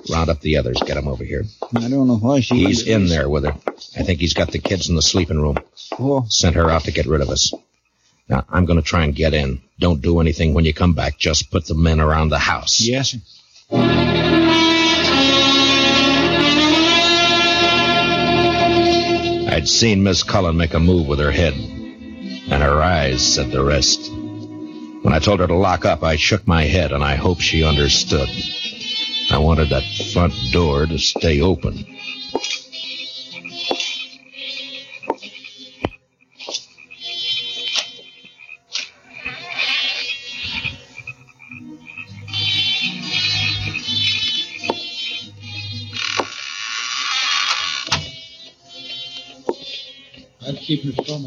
round up the others. Get them over here. I don't know why she. He's in there with her. I think he's got the kids in the sleeping room. Oh. Sent her out to get rid of us. Now, I'm going to try and get in. Don't do anything when you come back. Just put the men around the house. Yes, sir. I'd seen Miss Cullen make a move with her head, and her eyes said the rest. When I told her to lock up, I shook my head, and I hoped she understood. I wanted that front door to stay open.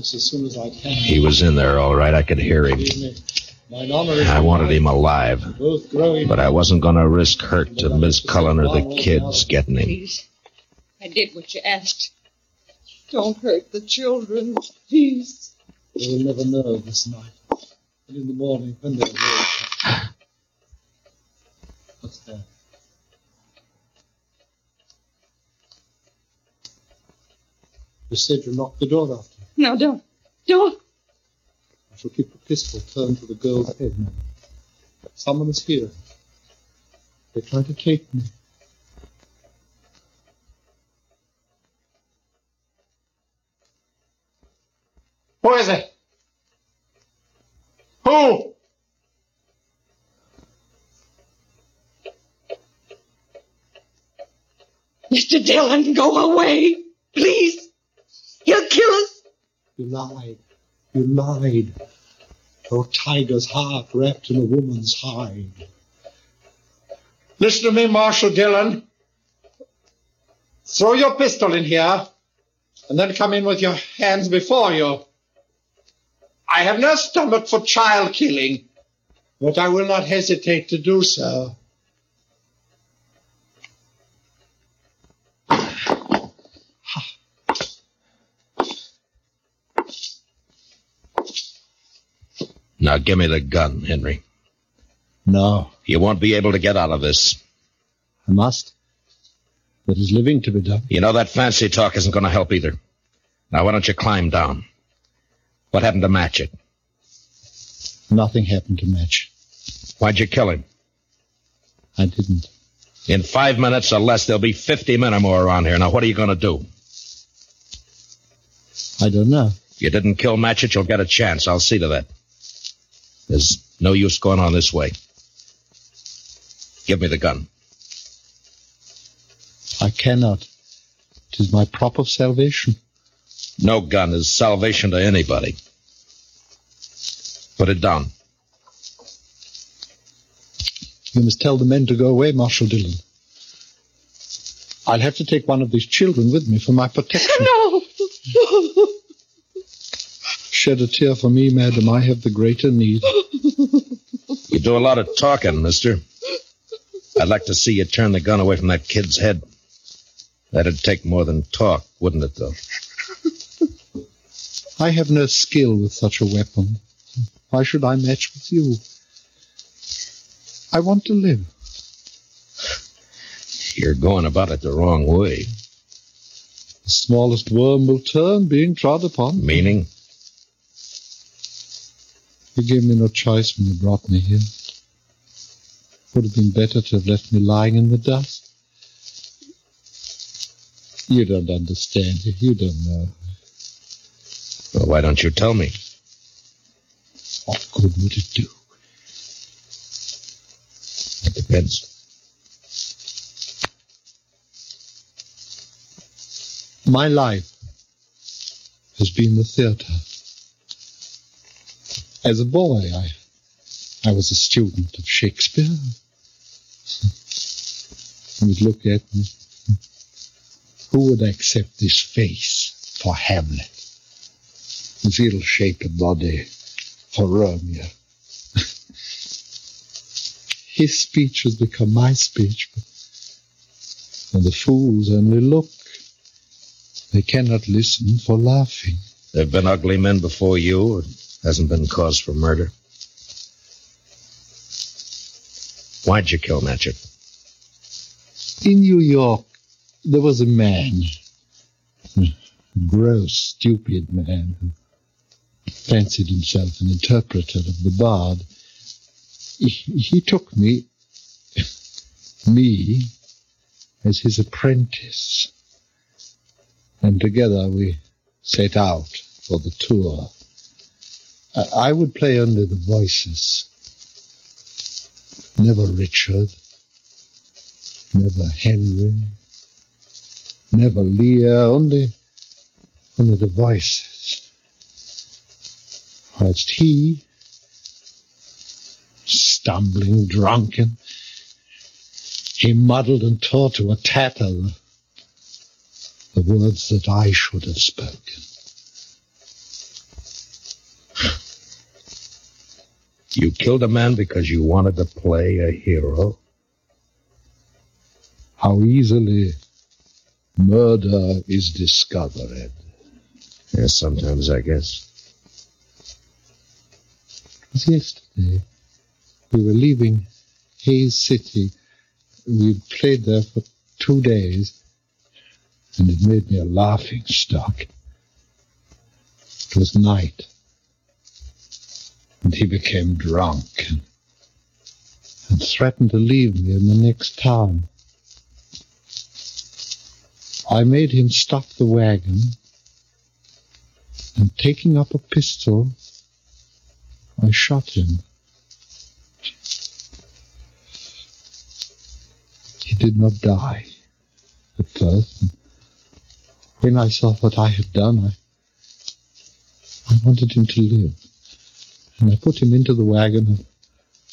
I'll keep my promise as soon as I can. He was in there, all right. I could hear him. Believe me, Mine honor is I wanted him alive, but I wasn't going to risk hurt to Miss Cullen or the kids getting him. Please. I did what you asked. Don't hurt the children, please. They will never know this night. And in the morning, when they're awake. What's that? You said you locked the door after you. No, don't. Don't. I shall keep the pistol turned to the girl's head now. Someone is here. They try to take me. Who is it? Who? Mr. Dillon, go away. Please. He'll kill us. You lied. You lied. Oh, tiger's heart wrapped in a woman's hide. Listen to me, Marshal Dillon. Throw your pistol in here, and then come in with your hands before you. I have no stomach for child killing, but I will not hesitate to do so. Now give me the gun, Henry. No, You won't be able to get out of this. I must. There is living to be done. You know that fancy talk isn't going to help either. Now why don't you climb down? What happened to Matchett? Nothing happened to Match. Why'd you kill him? I didn't. In five minutes or less, there'll be 50 men or more around here. Now, what are you going to do? I don't know. If you didn't kill Matchett, you'll get a chance. I'll see to that. There's no use going on this way. Give me the gun. I cannot. It is my prop of salvation. No gun is salvation to anybody. Put it down. You must tell the men to go away, Marshal Dillon. I'll have to take one of these children with me for my protection. (laughs) No. Shed a tear for me, madam. I have the greater need. (laughs) You do a lot of talking, mister. I'd like to see you turn the gun away from that kid's head. That'd take more than talk, wouldn't it, though? I have no skill with such a weapon. Why should I match with you? I want to live. You're going about it the wrong way. The smallest worm will turn being trod upon. Meaning? You gave me no choice when you brought me here. Would have been better to have left me lying in the dust. You don't understand. You don't know. Well, why don't you tell me? What good would it do? It depends. My life has been the theater. As a boy, I, I was a student of Shakespeare. (laughs) You would look at me. Who would accept this face for Hamlet? This ill-shaped body for Romeo? (laughs) His speech has become my speech, and the fools only look. They cannot listen for laughing. There have been ugly men before you. It hasn't been cause for murder. Why'd you kill Matchett? In New York, there was a man, gross, stupid man, who fancied himself an interpreter of the bard. He, he took me, me, as his apprentice, and together we set out for the tour. I, would play only the voices, never Richard, never Henry, never Lear, only, only the voices. Whilst he, stumbling, drunken, he muddled and tore to a tatter the words that I should have spoken. You killed a man because you wanted to play a hero? How easily murder is discovered. Yes, sometimes, I guess. It yesterday. We were leaving Hays City. We played there for two days, and it made me a laughing stock. It was night, and he became drunk and, threatened to leave me in the next town. I made him stop the wagon, and taking up a pistol, I shot him. He did not die at first. And when I saw what I had done, I, I wanted him to live. And I put him into the wagon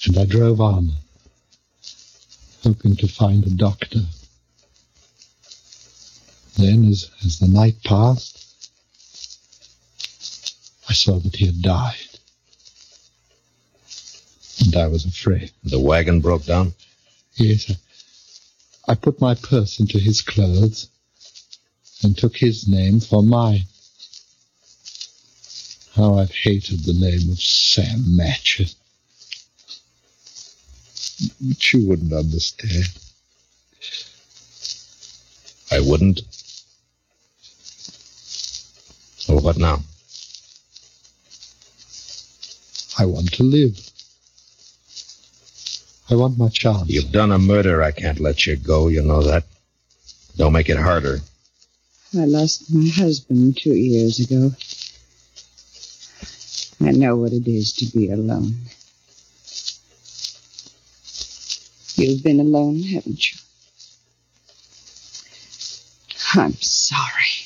and, I drove on, hoping to find a doctor. Then, as, as the night passed, I saw that he had died. And I was afraid. The wagon broke down? Yes, I, I put my purse into his clothes and took his name for mine. How I've hated the name of Sam Matchett. But you wouldn't understand. I wouldn't. So what now? I want to live. I want my chance. You've done a murder. I can't let you go. You know that. Don't make it harder. I lost my husband two years ago. I know what it is to be alone. You've been alone, haven't you? I'm sorry.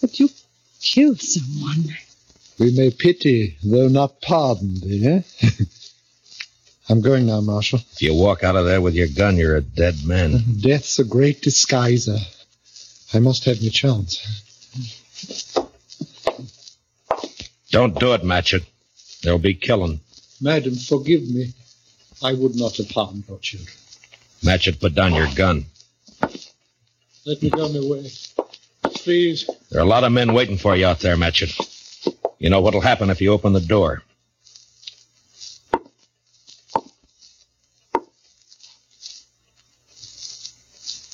But you killed someone. We may pity, though not pardon, dear. Eh? (laughs) I'm going now, Marshal. If you walk out of there with your gun, you're a dead man. Death's a great disguiser. I must have my chance. Don't do it, Matchett. There'll be killing. Madam, forgive me. I would not have harmed your children. Matchett, put down your gun. Let me go my way. Please. There are a lot of men waiting for you out there, Matchett. You know what'll happen if you open the door.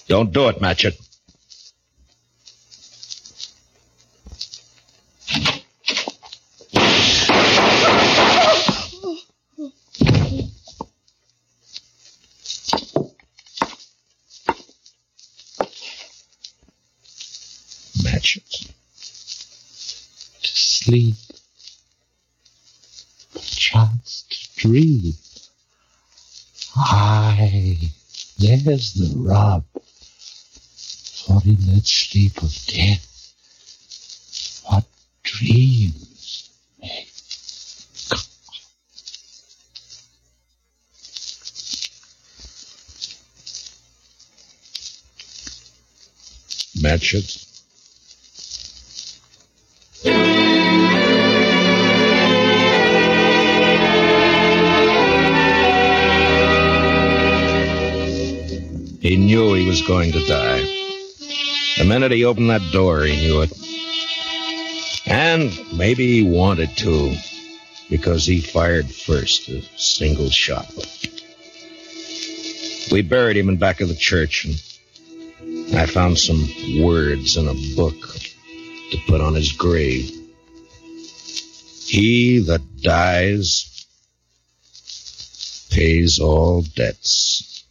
Don't do it, Matchett. sleep, perchance to dream. Aye, there's the rub. For in that sleep of death, what dreams may come. Knew he was going to die. The minute he opened that door, he knew it. And maybe he wanted to, because he fired first, a single shot. We buried him in back of the church, and I found some words in a book to put on his grave. He that dies pays all debts.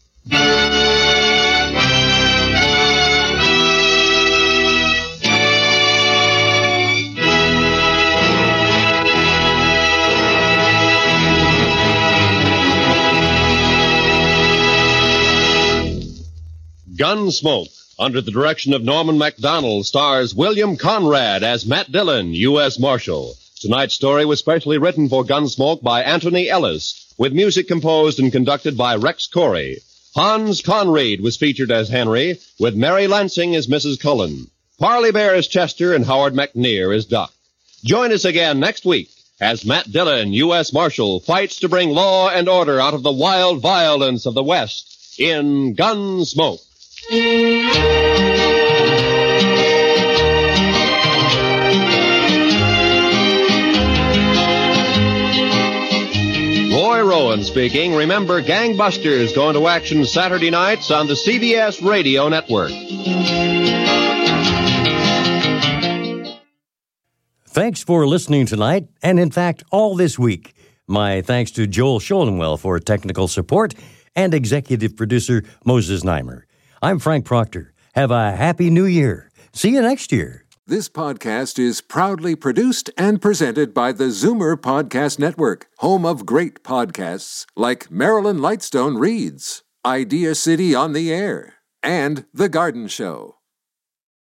Gunsmoke, under the direction of Norman Macdonnell, stars William Conrad as Matt Dillon, U.S. Marshal. Tonight's story was specially written for Gunsmoke by Antony Ellis, with music composed and conducted by Rex Koury. Hans Conried was featured as Henry, with Mary Lansing as Mrs. Cullen. Parley Baer as Chester, and Howard McNear as Doc. Join us again next week as Matt Dillon, U.S. Marshal, fights to bring law and order out of the wild violence of the West in Gunsmoke. Roy Rowan speaking. Remember, Gangbusters going to action Saturday nights on the CBS Radio Network. Thanks for listening tonight, and in fact, all this week. My thanks to Joel Schoenwell for technical support and executive producer Moses Neimer. I'm Frank Proctor. Have a happy new year. See you next year. This podcast is proudly produced and presented by the Zoomer Podcast Network, home of great podcasts like Marilyn Lightstone Reads, Idea City on the Air, and The Garden Show.